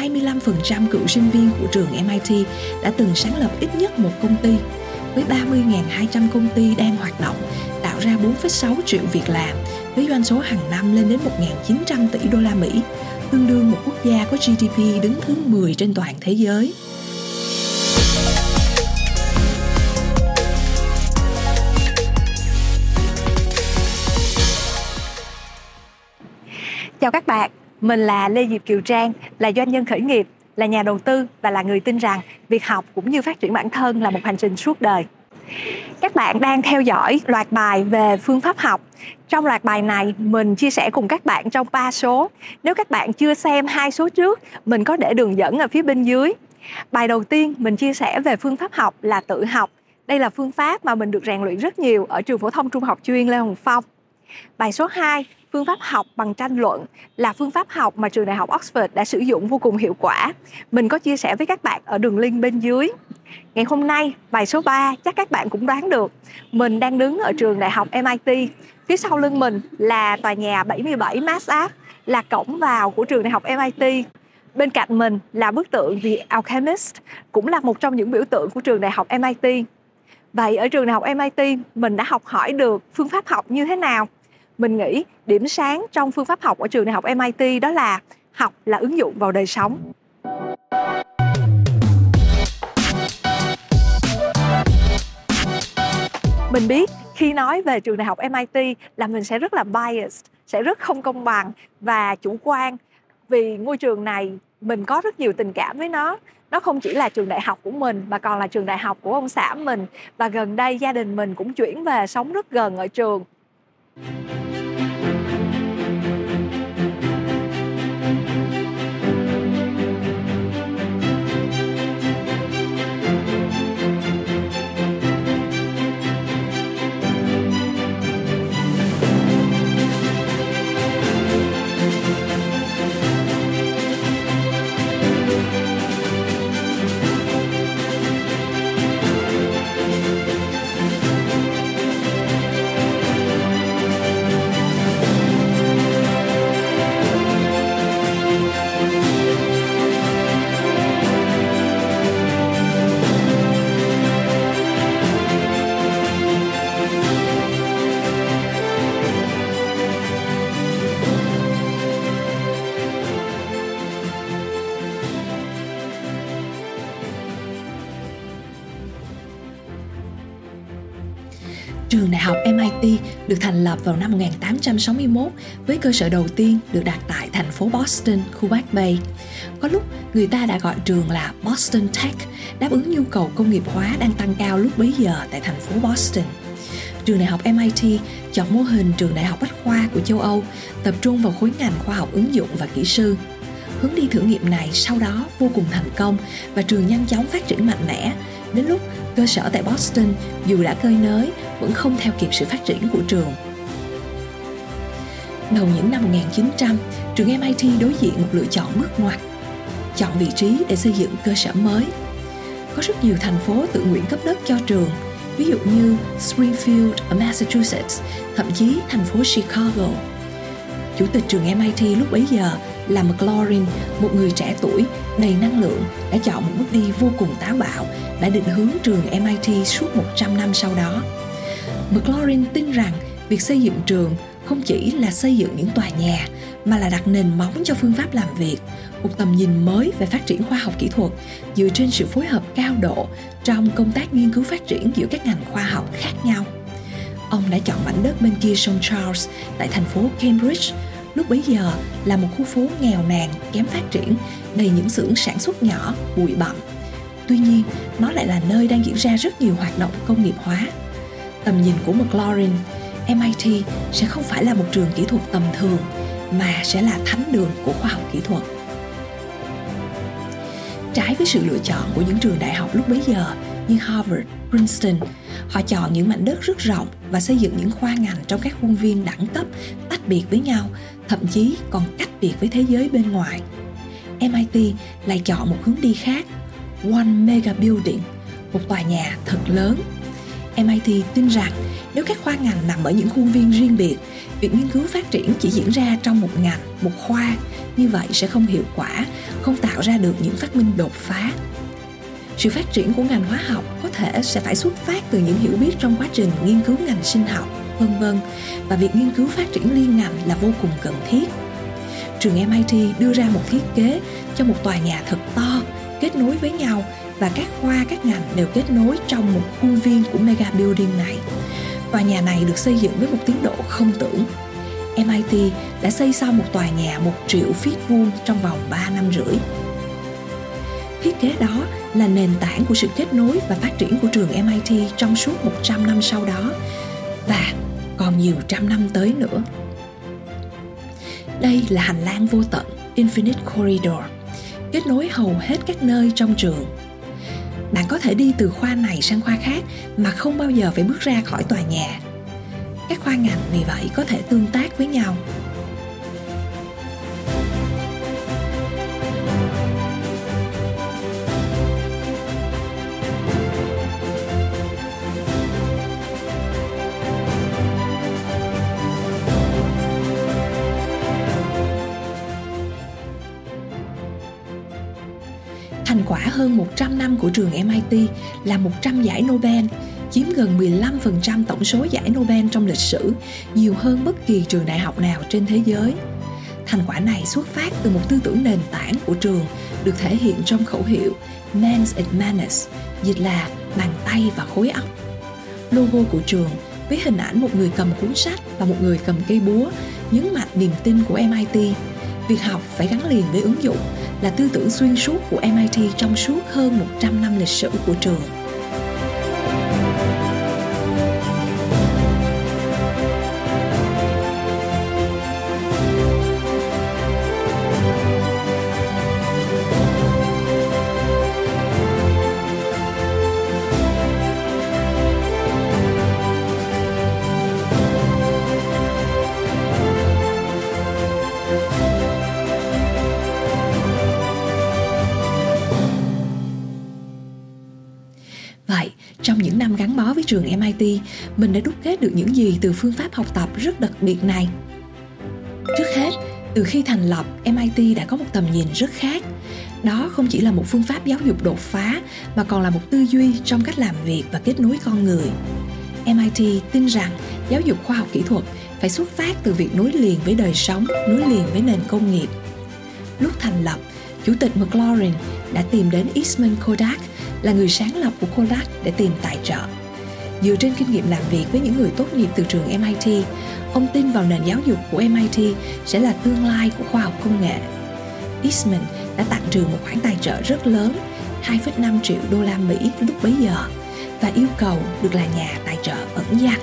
25% cựu sinh viên của trường MIT đã từng sáng lập ít nhất một công ty. Với 30.200 công ty đang hoạt động, tạo ra 4,6 triệu việc làm, với doanh số hàng năm lên đến 1.900 tỷ đô la Mỹ, tương đương một quốc gia có GDP đứng thứ 10 trên toàn thế giới. Chào các bạn, mình là Lê Diệp Kiều Trang, là doanh nhân khởi nghiệp, là nhà đầu tư và là người tin rằng việc học cũng như phát triển bản thân là một hành trình suốt đời. Các bạn đang theo dõi loạt bài về phương pháp học. Trong loạt bài này, mình chia sẻ cùng các bạn trong 3 số. Nếu các bạn chưa xem hai số trước, mình có để đường dẫn ở phía bên dưới. Bài đầu tiên mình chia sẻ về phương pháp học là tự học. Đây là phương pháp mà mình được rèn luyện rất nhiều ở trường phổ thông trung học chuyên Lê Hồng Phong. Bài số 2 phương pháp học bằng tranh luận là phương pháp học mà trường đại học Oxford đã sử dụng vô cùng hiệu quả. Mình có chia sẻ với các bạn ở đường link bên dưới. Ngày hôm nay, bài số 3 chắc các bạn cũng đoán được. Mình đang đứng ở trường đại học MIT. Phía sau lưng mình là tòa nhà 77 Mass Ave, là cổng vào của trường đại học MIT. Bên cạnh mình là bức tượng The Alchemist, cũng là một trong những biểu tượng của trường đại học MIT. Vậy ở trường đại học MIT, mình đã học hỏi được phương pháp học như thế nào? Mình nghĩ điểm sáng trong phương pháp học ở trường đại học MIT đó là học là ứng dụng vào đời sống. Mình biết khi nói về trường đại học MIT là mình sẽ rất là biased, sẽ rất không công bằng và chủ quan. Vì ngôi trường này mình có rất nhiều tình cảm với nó. Nó không chỉ là trường đại học của mình mà còn là trường đại học của ông xã mình. Và gần đây gia đình mình cũng chuyển về sống rất gần ở trường. Thành lập vào năm 1861 với cơ sở đầu tiên được đặt tại thành phố Boston, khu Bắc Bay. Có lúc người ta đã gọi trường là Boston Tech, đáp ứng nhu cầu công nghiệp hóa đang tăng cao lúc bấy giờ tại thành phố Boston. Trường Đại học MIT chọn mô hình trường đại học bách khoa của châu Âu, tập trung vào khối ngành khoa học ứng dụng và kỹ sư. Hướng đi thử nghiệm này sau đó vô cùng thành công và trường nhanh chóng phát triển mạnh mẽ, đến lúc cơ sở tại Boston dù đã cơi nới vẫn không theo kịp sự phát triển của trường. Đầu những năm 1900, trường MIT đối diện một lựa chọn bước ngoặt, chọn vị trí để xây dựng cơ sở mới. Có rất nhiều thành phố tự nguyện cấp đất cho trường, ví dụ như Springfield ở Massachusetts, thậm chí thành phố Chicago. Chủ tịch trường MIT lúc bấy giờ là McLaurin, một người trẻ tuổi đầy năng lượng đã chọn một bước đi vô cùng táo bạo đã định hướng trường MIT suốt 100 năm sau đó. McLaurin tin rằng việc xây dựng trường không chỉ là xây dựng những tòa nhà mà là đặt nền móng cho phương pháp làm việc, một tầm nhìn mới về phát triển khoa học kỹ thuật dựa trên sự phối hợp cao độ trong công tác nghiên cứu phát triển giữa các ngành khoa học khác nhau. Ông đã chọn mảnh đất bên kia sông Charles tại thành phố Cambridge lúc bấy giờ là một khu phố nghèo nàn, kém phát triển, đầy những xưởng sản xuất nhỏ, bụi bặm. Tuy nhiên, nó lại là nơi đang diễn ra rất nhiều hoạt động công nghiệp hóa. Tầm nhìn của McLaurin, MIT sẽ không phải là một trường kỹ thuật tầm thường, mà sẽ là thánh đường của khoa học kỹ thuật. Trái với sự lựa chọn của những trường đại học lúc bấy giờ như Harvard, Princeton, họ chọn những mảnh đất rất rộng và xây dựng những khoa ngành trong các khuôn viên đẳng cấp tách biệt với nhau thậm chí còn cách biệt với thế giới bên ngoài. MIT lại chọn một hướng đi khác, One Mega Building, một tòa nhà thật lớn. MIT tin rằng nếu các khoa ngành nằm ở những khuôn viên riêng biệt, việc nghiên cứu phát triển chỉ diễn ra trong một ngành, một khoa, như vậy sẽ không hiệu quả, không tạo ra được những phát minh đột phá. Sự phát triển của ngành hóa học có thể sẽ phải xuất phát từ những hiểu biết trong quá trình nghiên cứu ngành sinh học, vân vân và việc nghiên cứu phát triển liên ngành là vô cùng cần thiết. Trường MIT đưa ra một thiết kế cho một tòa nhà thật to, kết nối với nhau và các khoa các ngành đều kết nối trong một khuôn viên của mega building này. Tòa nhà này được xây dựng với một tiến độ không tưởng. MIT đã xây xong một tòa nhà một triệu feet vuông trong vòng 3 năm rưỡi. Thiết kế đó là nền tảng của sự kết nối và phát triển của trường MIT trong suốt 100 năm sau đó và còn nhiều trăm năm tới nữa. Đây là hành lang vô tận Infinite Corridor, kết nối hầu hết các nơi trong trường. Bạn có thể đi từ khoa này sang khoa khác mà không bao giờ phải bước ra khỏi tòa nhà. Các khoa ngành vì vậy có thể tương tác với nhau hơn 100 năm của trường MIT là 100 giải Nobel, chiếm gần 15% tổng số giải Nobel trong lịch sử, nhiều hơn bất kỳ trường đại học nào trên thế giới. Thành quả này xuất phát từ một tư tưởng nền tảng của trường được thể hiện trong khẩu hiệu Mens et Manus, dịch là bàn tay và khối óc. Logo của trường với hình ảnh một người cầm cuốn sách và một người cầm cây búa nhấn mạnh niềm tin của MIT. Việc học phải gắn liền với ứng dụng là tư tưởng xuyên suốt của MIT trong suốt hơn 100 năm lịch sử của trường. Với mình đã đúc kết được những gì từ phương pháp học tập rất đặc biệt này? Trước hết, từ khi thành lập, MIT đã có một tầm nhìn rất khác. Đó không chỉ là một phương pháp giáo dục đột phá mà còn là một tư duy trong cách làm việc và kết nối con người. MIT tin rằng giáo dục khoa học kỹ thuật phải xuất phát từ việc nối liền với đời sống, nối liền với nền công nghiệp. Lúc thành lập, Chủ tịch McLaurin đã tìm đến Eastman Kodak là người sáng lập của Kodak để tìm tài trợ. Dựa trên kinh nghiệm làm việc với những người tốt nghiệp từ trường MIT, ông tin vào nền giáo dục của MIT sẽ là tương lai của khoa học công nghệ. Eastman đã tặng trường một khoản tài trợ rất lớn, 2,5 triệu đô la Mỹ lúc bấy giờ, và yêu cầu được là nhà tài trợ ẩn danh.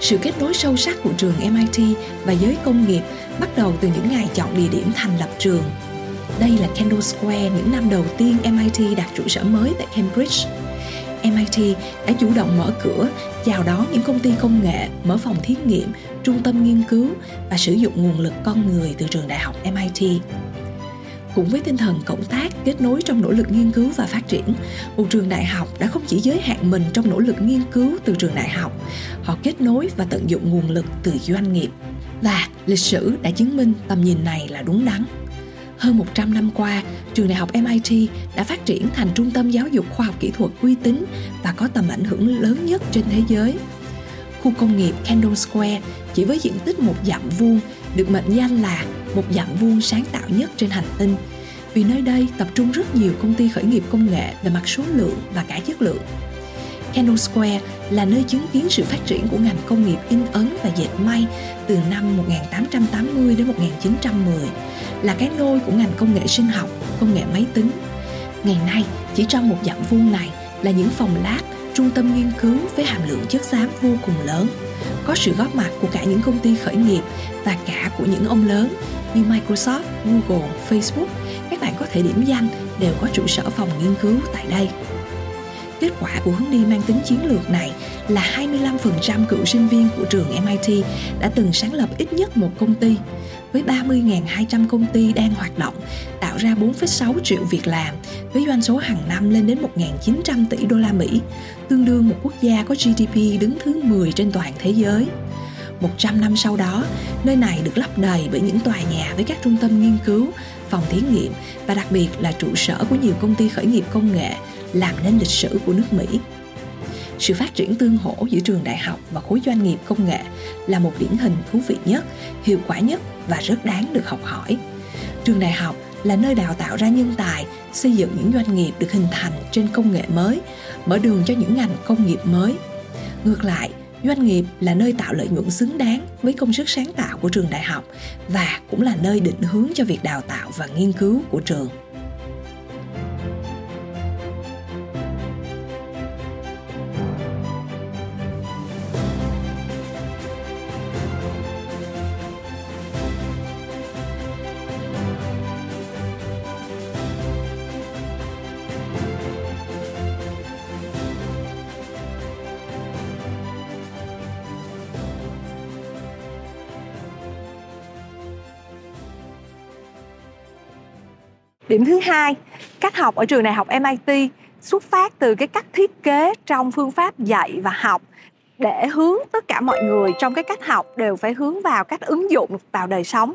Sự kết nối sâu sắc của trường MIT và giới công nghiệp bắt đầu từ những ngày chọn địa điểm thành lập trường đây là Kendall Square những năm đầu tiên MIT đặt trụ sở mới tại Cambridge. MIT đã chủ động mở cửa, chào đón những công ty công nghệ, mở phòng thí nghiệm, trung tâm nghiên cứu và sử dụng nguồn lực con người từ trường đại học MIT. Cũng với tinh thần cộng tác, kết nối trong nỗ lực nghiên cứu và phát triển, một trường đại học đã không chỉ giới hạn mình trong nỗ lực nghiên cứu từ trường đại học, họ kết nối và tận dụng nguồn lực từ doanh nghiệp. Và lịch sử đã chứng minh tầm nhìn này là đúng đắn. Hơn 100 năm qua, trường đại học MIT đã phát triển thành trung tâm giáo dục khoa học kỹ thuật uy tín và có tầm ảnh hưởng lớn nhất trên thế giới. Khu công nghiệp Kendall Square chỉ với diện tích một dặm vuông được mệnh danh là một dặm vuông sáng tạo nhất trên hành tinh vì nơi đây tập trung rất nhiều công ty khởi nghiệp công nghệ về mặt số lượng và cả chất lượng. Canon Square là nơi chứng kiến sự phát triển của ngành công nghiệp in ấn và dệt may từ năm 1880 đến 1910, là cái nôi của ngành công nghệ sinh học, công nghệ máy tính. Ngày nay, chỉ trong một dặm vuông này là những phòng lab, trung tâm nghiên cứu với hàm lượng chất xám vô cùng lớn. Có sự góp mặt của cả những công ty khởi nghiệp và cả của những ông lớn như Microsoft, Google, Facebook. Các bạn có thể điểm danh đều có trụ sở phòng nghiên cứu tại đây. Kết quả của hướng đi mang tính chiến lược này là 25% cựu sinh viên của trường MIT đã từng sáng lập ít nhất một công ty với 30.200 công ty đang hoạt động, tạo ra 4,6 triệu việc làm với doanh số hàng năm lên đến 1.900 tỷ đô la Mỹ, tương đương một quốc gia có GDP đứng thứ 10 trên toàn thế giới. 100 năm sau đó, nơi này được lấp đầy bởi những tòa nhà với các trung tâm nghiên cứu, phòng thí nghiệm và đặc biệt là trụ sở của nhiều công ty khởi nghiệp công nghệ làm nên lịch sử của nước Mỹ. Sự phát triển tương hỗ giữa trường đại học và khối doanh nghiệp công nghệ là một điển hình thú vị nhất, hiệu quả nhất và rất đáng được học hỏi. Trường đại học là nơi đào tạo ra nhân tài, xây dựng những doanh nghiệp được hình thành trên công nghệ mới, mở đường cho những ngành công nghiệp mới. Ngược lại, doanh nghiệp là nơi tạo lợi nhuận xứng đáng với công sức sáng tạo của trường đại học và cũng là nơi định hướng cho việc đào tạo và nghiên cứu của trường Điểm thứ hai, cách học ở trường đại học MIT xuất phát từ cái cách thiết kế trong phương pháp dạy và học để hướng tất cả mọi người trong cái cách học đều phải hướng vào cách ứng dụng vào đời sống.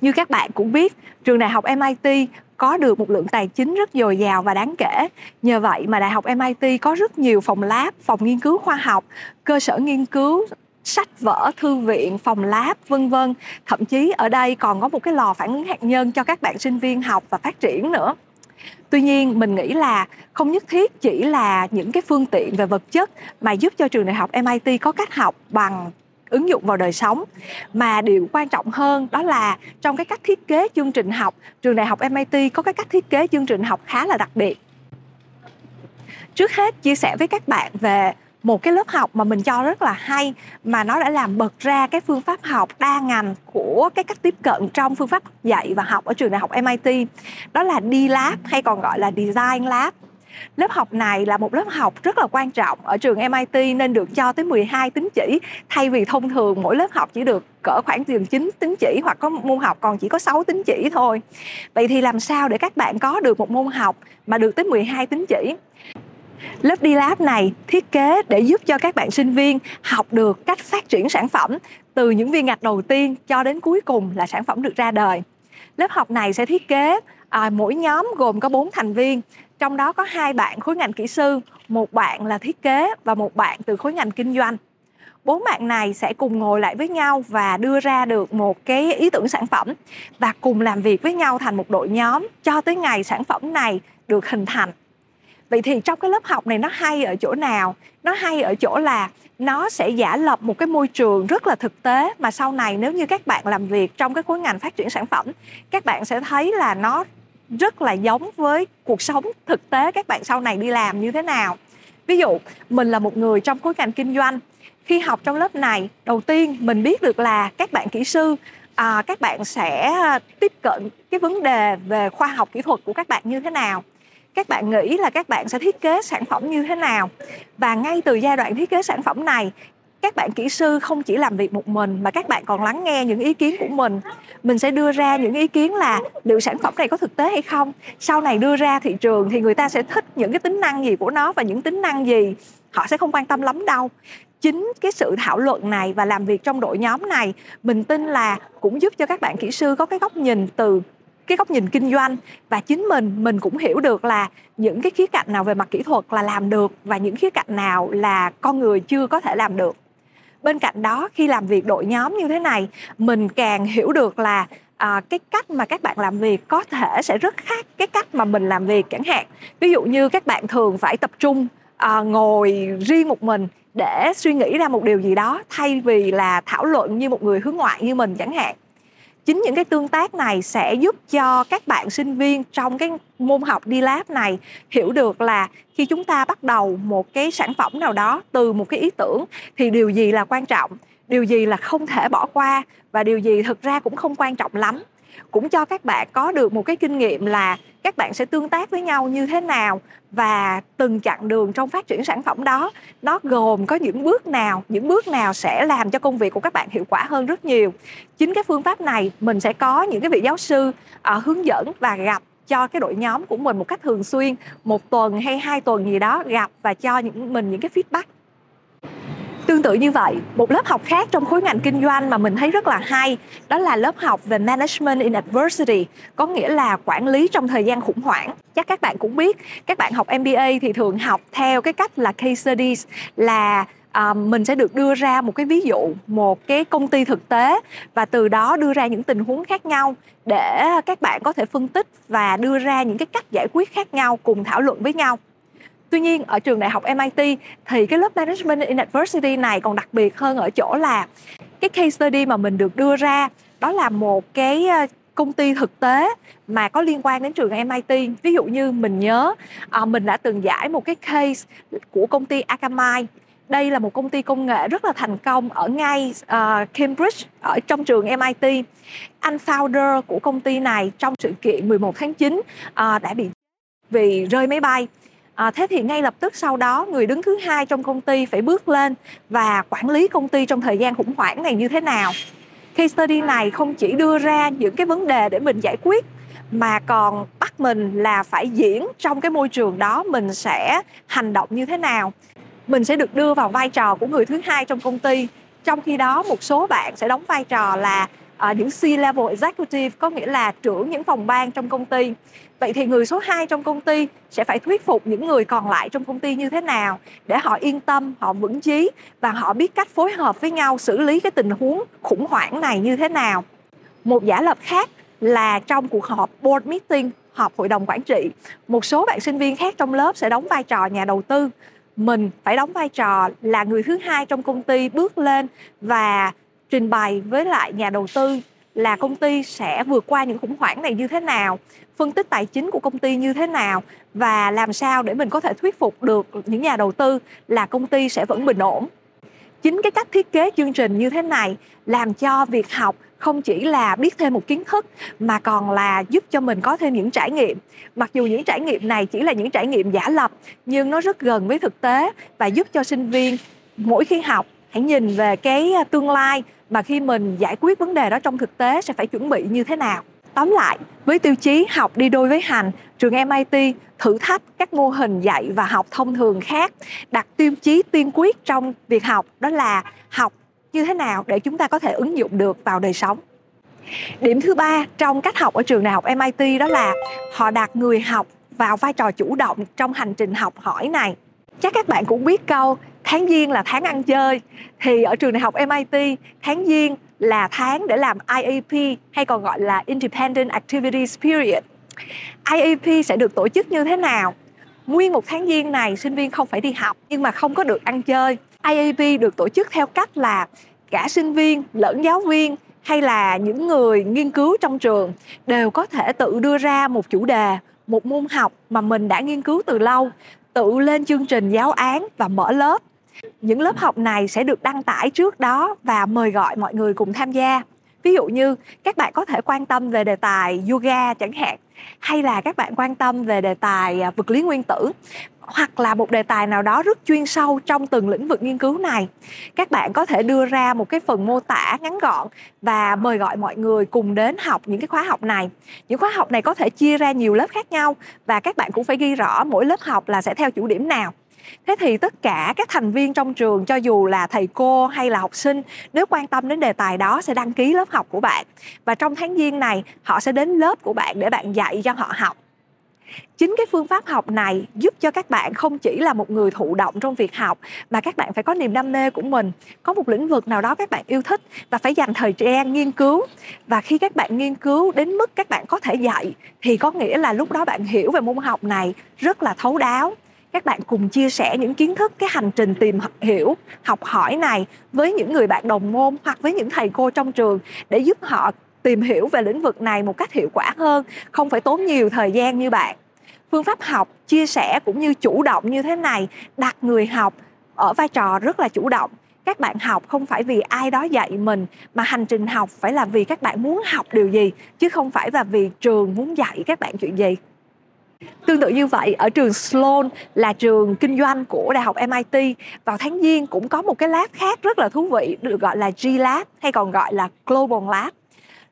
Như các bạn cũng biết, trường đại học MIT có được một lượng tài chính rất dồi dào và đáng kể. Nhờ vậy mà Đại học MIT có rất nhiều phòng lab, phòng nghiên cứu khoa học, cơ sở nghiên cứu sách vở, thư viện, phòng lab, vân vân. Thậm chí ở đây còn có một cái lò phản ứng hạt nhân cho các bạn sinh viên học và phát triển nữa. Tuy nhiên, mình nghĩ là không nhất thiết chỉ là những cái phương tiện về vật chất mà giúp cho trường đại học MIT có cách học bằng ứng dụng vào đời sống. Mà điều quan trọng hơn đó là trong cái cách thiết kế chương trình học, trường đại học MIT có cái cách thiết kế chương trình học khá là đặc biệt. Trước hết, chia sẻ với các bạn về một cái lớp học mà mình cho rất là hay, mà nó đã làm bật ra cái phương pháp học đa ngành của cái cách tiếp cận trong phương pháp dạy và học ở trường đại học MIT đó là D-Lab, hay còn gọi là Design Lab Lớp học này là một lớp học rất là quan trọng ở trường MIT nên được cho tới 12 tín chỉ thay vì thông thường mỗi lớp học chỉ được cỡ khoảng từ 9 tín chỉ hoặc có môn học còn chỉ có 6 tín chỉ thôi. Vậy thì làm sao để các bạn có được một môn học mà được tới 12 tín chỉ? Lớp đi lab này thiết kế để giúp cho các bạn sinh viên học được cách phát triển sản phẩm từ những viên gạch đầu tiên cho đến cuối cùng là sản phẩm được ra đời. Lớp học này sẽ thiết kế à, mỗi nhóm gồm có 4 thành viên, trong đó có hai bạn khối ngành kỹ sư, một bạn là thiết kế và một bạn từ khối ngành kinh doanh. Bốn bạn này sẽ cùng ngồi lại với nhau và đưa ra được một cái ý tưởng sản phẩm và cùng làm việc với nhau thành một đội nhóm cho tới ngày sản phẩm này được hình thành vậy thì trong cái lớp học này nó hay ở chỗ nào? Nó hay ở chỗ là nó sẽ giả lập một cái môi trường rất là thực tế mà sau này nếu như các bạn làm việc trong cái khối ngành phát triển sản phẩm các bạn sẽ thấy là nó rất là giống với cuộc sống thực tế các bạn sau này đi làm như thế nào. Ví dụ mình là một người trong khối ngành kinh doanh. Khi học trong lớp này đầu tiên mình biết được là các bạn kỹ sư à, các bạn sẽ tiếp cận cái vấn đề về khoa học kỹ thuật của các bạn như thế nào các bạn nghĩ là các bạn sẽ thiết kế sản phẩm như thế nào? Và ngay từ giai đoạn thiết kế sản phẩm này, các bạn kỹ sư không chỉ làm việc một mình mà các bạn còn lắng nghe những ý kiến của mình. Mình sẽ đưa ra những ý kiến là liệu sản phẩm này có thực tế hay không? Sau này đưa ra thị trường thì người ta sẽ thích những cái tính năng gì của nó và những tính năng gì? Họ sẽ không quan tâm lắm đâu. Chính cái sự thảo luận này và làm việc trong đội nhóm này, mình tin là cũng giúp cho các bạn kỹ sư có cái góc nhìn từ cái góc nhìn kinh doanh. Và chính mình mình cũng hiểu được là những cái khía cạnh nào về mặt kỹ thuật là làm được và những khía cạnh nào là con người chưa có thể làm được. Bên cạnh đó khi làm việc đội nhóm như thế này mình càng hiểu được là à, cái cách mà các bạn làm việc có thể sẽ rất khác cái cách mà mình làm việc chẳng hạn. Ví dụ như các bạn thường phải tập trung à, ngồi riêng một mình để suy nghĩ ra một điều gì đó thay vì là thảo luận như một người hướng ngoại như mình chẳng hạn chính những cái tương tác này sẽ giúp cho các bạn sinh viên trong cái môn học đi lab này hiểu được là khi chúng ta bắt đầu một cái sản phẩm nào đó từ một cái ý tưởng thì điều gì là quan trọng, điều gì là không thể bỏ qua và điều gì thực ra cũng không quan trọng lắm cũng cho các bạn có được một cái kinh nghiệm là các bạn sẽ tương tác với nhau như thế nào và từng chặng đường trong phát triển sản phẩm đó nó gồm có những bước nào những bước nào sẽ làm cho công việc của các bạn hiệu quả hơn rất nhiều. Chính cái phương pháp này mình sẽ có những cái vị giáo sư uh, hướng dẫn và gặp cho cái đội nhóm của mình một cách thường xuyên một tuần hay hai tuần gì đó gặp và cho những mình những cái feedback. Tương tự như vậy, một lớp học khác trong khối ngành kinh doanh mà mình thấy rất là hay, đó là lớp học về Management in Adversity, có nghĩa là quản lý trong thời gian khủng hoảng. Chắc các bạn cũng biết, các bạn học MBA thì thường học theo cái cách là case studies, là à, mình sẽ được đưa ra một cái ví dụ một cái công ty thực tế và từ đó đưa ra những tình huống khác nhau để các bạn có thể phân tích và đưa ra những cái cách giải quyết khác nhau cùng thảo luận với nhau Tuy nhiên ở trường đại học MIT thì cái lớp Management in Adversity này còn đặc biệt hơn ở chỗ là cái case study mà mình được đưa ra đó là một cái ờ, công ty thực tế mà có liên quan đến trường MIT ví dụ như mình nhớ à, mình đã từng giải một cái case của công ty Akamai. Đây là một công ty công nghệ rất là thành công ở ngay uh, Cambridge ở trong trường MIT anh founder của công ty này trong sự kiện 11 tháng 9 uh, đã bị vì rơi máy bay. À, thế thì ngay lập tức sau đó người đứng thứ hai trong công ty phải bước lên và quản lý công ty trong thời gian khủng hoảng này như thế nào. Case study này không chỉ đưa ra những cái vấn đề để mình giải quyết mà còn bắt mình là phải diễn trong cái môi trường đó mình sẽ hành động như thế nào. Mình sẽ được đưa vào vai trò của người thứ hai trong công ty. Trong khi đó một số bạn sẽ đóng vai trò là uh, những C-level executive có nghĩa là trưởng những phòng ban trong công ty. Vậy thì người số 2 trong công ty sẽ phải thuyết phục những người còn lại trong công ty như thế nào để họ yên tâm, họ vững chí và họ biết cách phối hợp với nhau xử lý cái tình huống khủng hoảng này như thế nào. Một giả lập khác là trong cuộc họp board meeting, họp hội đồng quản trị, một số bạn sinh viên khác trong lớp sẽ đóng vai trò nhà đầu tư mình phải đóng vai trò là người thứ hai trong công ty bước lên và trình bày với lại nhà đầu tư là công ty sẽ vượt qua những khủng hoảng này như thế nào, phân tích tài chính của công ty như thế nào và làm sao để mình có thể thuyết phục được những nhà đầu tư là công ty sẽ vẫn bình ổn. Chính cái cách thiết kế chương trình như thế này làm cho việc học không chỉ là biết thêm một kiến thức mà còn là giúp cho mình có thêm những trải nghiệm. Mặc dù những trải nghiệm này chỉ là những trải nghiệm giả lập, nhưng nó rất gần với thực tế và giúp cho sinh viên mỗi khi học hãy nhìn về cái tương lai mà khi mình giải quyết vấn đề đó trong thực tế sẽ phải chuẩn bị như thế nào? Tóm lại, với tiêu chí học đi đôi với hành, trường MIT thử thách các mô hình dạy và học thông thường khác, đặt tiêu chí tiên quyết trong việc học đó là học như thế nào để chúng ta có thể ứng dụng được vào đời sống. Điểm thứ ba trong cách học ở trường đại học MIT đó là họ đặt người học vào vai trò chủ động trong hành trình học hỏi này. Chắc các bạn cũng biết câu tháng giêng là tháng ăn chơi thì ở trường đại học MIT tháng giêng là tháng để làm IAP hay còn gọi là Independent Activities Period. IAP sẽ được tổ chức như thế nào? Nguyên một tháng giêng này, sinh viên không phải đi học, nhưng mà không có được ăn chơi. IAP được tổ chức theo cách là cả sinh viên lẫn giáo viên, hay là những người nghiên cứu trong trường, đều có thể tự đưa ra một chủ đề, một môn học mà mình đã nghiên cứu từ lâu, tự lên chương trình giáo án và mở lớp những lớp học này sẽ được đăng tải trước đó và mời gọi mọi người cùng tham gia. Ví dụ như, các bạn có thể quan tâm về đề tài yoga chẳng hạn, hay là các bạn quan tâm về đề tài à, vật lý nguyên tử, hoặc là một đề tài nào đó rất chuyên sâu trong từng lĩnh vực nghiên cứu này. Các bạn có thể đưa ra một cái phần mô tả ngắn gọn và mời gọi mọi người cùng đến học những cái khóa học này. Những khóa học này có thể chia ra nhiều lớp khác nhau và các bạn cũng phải ghi rõ mỗi lớp học là sẽ theo chủ điểm nào thế thì tất cả các thành viên trong trường, cho dù là thầy cô hay là học sinh, nếu quan tâm đến đề tài đó sẽ đăng ký lớp học của bạn. Và trong tháng giêng này, họ sẽ đến lớp của bạn để bạn dạy cho họ học. Chính cái phương pháp học này giúp cho các bạn không chỉ là một người thụ động trong việc học, mà các bạn phải có niềm đam mê của mình. Có một lĩnh vực nào đó các bạn yêu thích và phải dành thời gian nghiên cứu. Và khi các bạn nghiên cứu đến mức các bạn có thể dạy, thì có nghĩa là lúc đó bạn hiểu về môn học này rất là thấu đáo các bạn cùng chia sẻ những kiến thức, cái hành trình tìm hiểu, học hỏi này với những người bạn đồng môn hoặc với những thầy cô trong trường để giúp họ tìm hiểu về lĩnh vực này một cách hiệu quả hơn, không phải tốn nhiều thời gian như bạn. Phương pháp học, chia sẻ cũng như chủ động như thế này đặt người học ở vai trò rất là chủ động. Các bạn học không phải vì ai đó dạy mình, mà hành trình học phải là vì các bạn muốn học điều gì, chứ không phải là vì trường muốn dạy các bạn chuyện gì. Tương tự như vậy, ở trường Sloan là trường kinh doanh của Đại học MIT, vào tháng Giêng cũng có một cái lab khác rất là thú vị được gọi là G Lab hay còn gọi là Global Lab.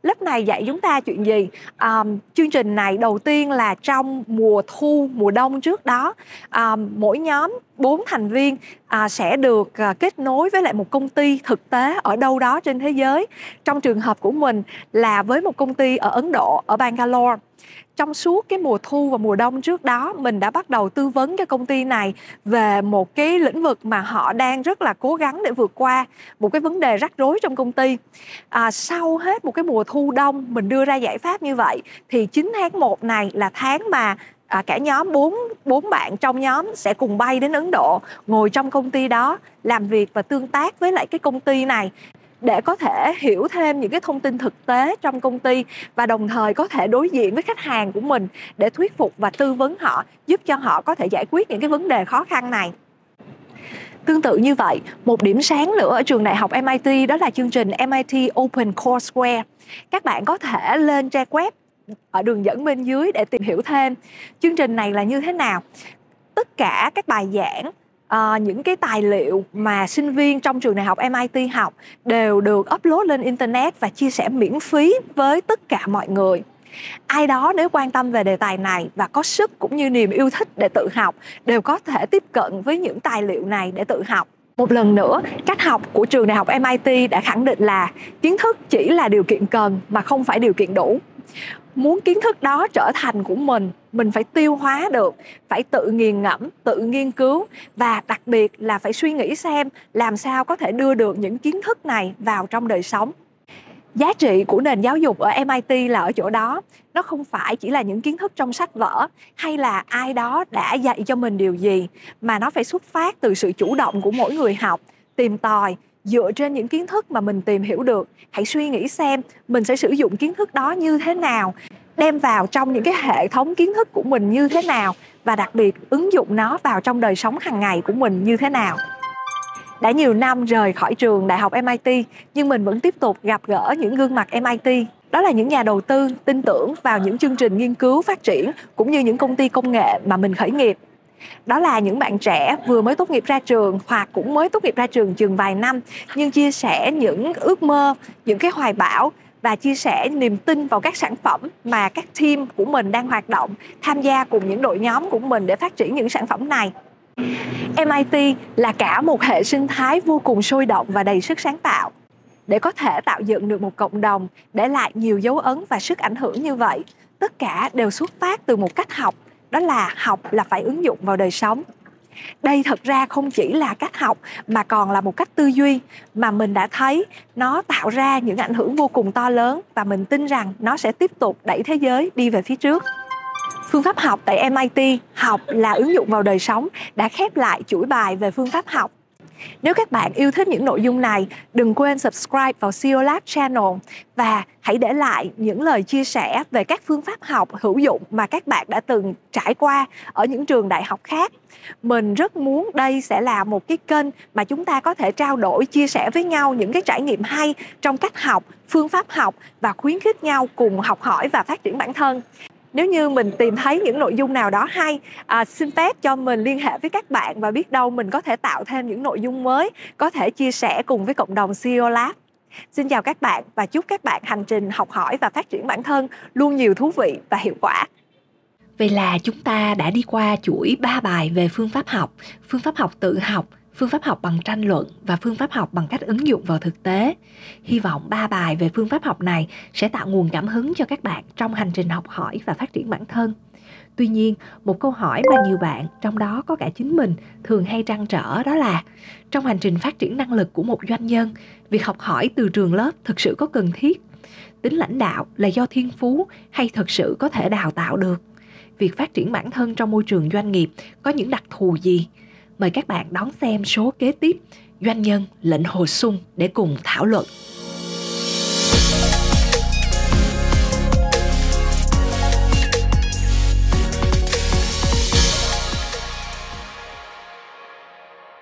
Lớp này dạy chúng ta chuyện gì? Um, chương trình này đầu tiên là trong mùa thu mùa đông trước đó. Um, mỗi nhóm bốn thành viên à, sẽ được à, kết nối với lại một công ty thực tế ở đâu đó trên thế giới. Trong trường hợp của mình là với một công ty ở ấn độ ở bangalore trong suốt cái mùa thu và mùa đông trước đó mình đã bắt đầu tư vấn cho công ty này về một cái lĩnh vực mà họ đang rất là cố gắng để vượt qua một cái vấn đề rắc rối trong công ty. À, sau hết một cái mùa thu đông mình đưa ra giải pháp như vậy thì 9 tháng 1 này là tháng mà à, cả nhóm bốn bốn bạn trong nhóm sẽ cùng bay đến Ấn Độ ngồi trong công ty đó làm việc và tương tác với lại cái công ty này để có thể hiểu thêm những cái thông tin thực tế trong công ty và đồng thời có thể đối diện với khách hàng của mình để thuyết phục và tư vấn họ giúp cho họ có thể giải quyết những cái vấn đề khó khăn này Tương tự như vậy, một điểm sáng nữa ở trường đại học MIT đó là chương trình MIT Open Courseware. Các bạn có thể lên trang web ở đường dẫn bên dưới để tìm hiểu thêm. Chương trình này là như thế nào? Tất cả các bài giảng uh, những cái tài liệu mà sinh viên trong trường đại học MIT học đều được upload lên internet và chia sẻ miễn phí với tất cả mọi người. Ai đó nếu quan tâm về đề tài này và có sức cũng như niềm yêu thích để tự học đều có thể tiếp cận với những tài liệu này để tự học. Một lần nữa cách học của trường đại học MIT đã khẳng định là kiến thức chỉ là điều kiện cần mà không phải điều kiện đủ. Muốn kiến thức đó trở thành của mình mình phải tiêu hóa được, phải tự nghiền ngẫm, tự nghiên cứu và đặc biệt là phải suy nghĩ xem làm sao có thể đưa được những kiến thức này vào trong đời sống. Giá trị của nền giáo dục ở MIT là ở chỗ đó, nó không phải chỉ là những kiến thức trong sách vở hay là ai đó đã dạy cho mình điều gì, mà nó phải xuất phát từ sự chủ động của mỗi người học, tìm tòi, dựa trên những kiến thức mà mình tìm hiểu được. Hãy suy nghĩ xem mình sẽ sử dụng kiến thức đó như thế nào đem vào trong những cái hệ thống kiến thức của mình như thế nào và đặc biệt ứng dụng nó vào trong đời sống hàng ngày của mình như thế nào. Đã nhiều năm rời khỏi trường đại học MIT nhưng mình vẫn tiếp tục gặp gỡ những gương mặt MIT đó là những nhà đầu tư tin tưởng vào những chương trình nghiên cứu phát triển cũng như những công ty công nghệ mà mình khởi nghiệp. Đó là những bạn trẻ vừa mới tốt nghiệp ra trường hoặc cũng mới tốt nghiệp ra trường chừng vài năm, nhưng chia sẻ những ước mơ, những cái hoài bão và chia sẻ niềm tin vào các sản phẩm mà các team của mình đang hoạt động, tham gia cùng những đội nhóm của mình để phát triển những sản phẩm này. MIT là cả một hệ sinh thái vô cùng sôi động và đầy sức sáng tạo. Để có thể tạo dựng được một cộng đồng để lại nhiều dấu ấn và sức ảnh hưởng như vậy, tất cả đều xuất phát từ một cách học, đó là học là phải ứng dụng vào đời sống đây thật ra không chỉ là cách học mà còn là một cách tư duy mà mình đã thấy nó tạo ra những ảnh hưởng vô cùng to lớn và mình tin rằng nó sẽ tiếp tục đẩy thế giới đi về phía trước. Phương pháp học tại MIT học là ứng dụng vào đời sống đã khép lại chuỗi bài về phương pháp học nếu các bạn yêu thích những nội dung này, đừng quên subscribe vào CEO Lab channel và hãy để lại những lời chia sẻ về các phương pháp học hữu dụng mà các bạn đã từng trải qua ở những trường đại học khác. Mình rất muốn đây sẽ là một cái kênh mà chúng ta có thể trao đổi, chia sẻ với nhau những cái trải nghiệm hay trong cách học, phương pháp học và khuyến khích nhau cùng học hỏi và phát triển bản thân nếu như mình tìm thấy những nội dung nào đó hay à, xin phép cho mình liên hệ với các bạn và biết đâu mình có thể tạo thêm những nội dung mới có thể chia sẻ cùng với cộng đồng CEO Lab Xin chào các bạn và chúc các bạn hành trình học hỏi và phát triển bản thân luôn nhiều thú vị và hiệu quả. Vậy là chúng ta đã đi qua chuỗi 3 bài về phương pháp học, phương pháp học tự học, phương pháp học bằng tranh luận và phương pháp học bằng cách ứng dụng vào thực tế. Hy vọng ba bài về phương pháp học này sẽ tạo nguồn cảm hứng cho các bạn trong hành trình học hỏi và phát triển bản thân. Tuy nhiên, một câu hỏi mà nhiều bạn, trong đó có cả chính mình, thường hay trăn trở đó là trong hành trình phát triển năng lực của một doanh nhân, việc học hỏi từ trường lớp thực sự có cần thiết? Tính lãnh đạo là do thiên phú hay thực sự có thể đào tạo được? Việc phát triển bản thân trong môi trường doanh nghiệp có những đặc thù gì? Mời các bạn đón xem số kế tiếp Doanh nhân, lệnh Hồ Sung để cùng thảo luận.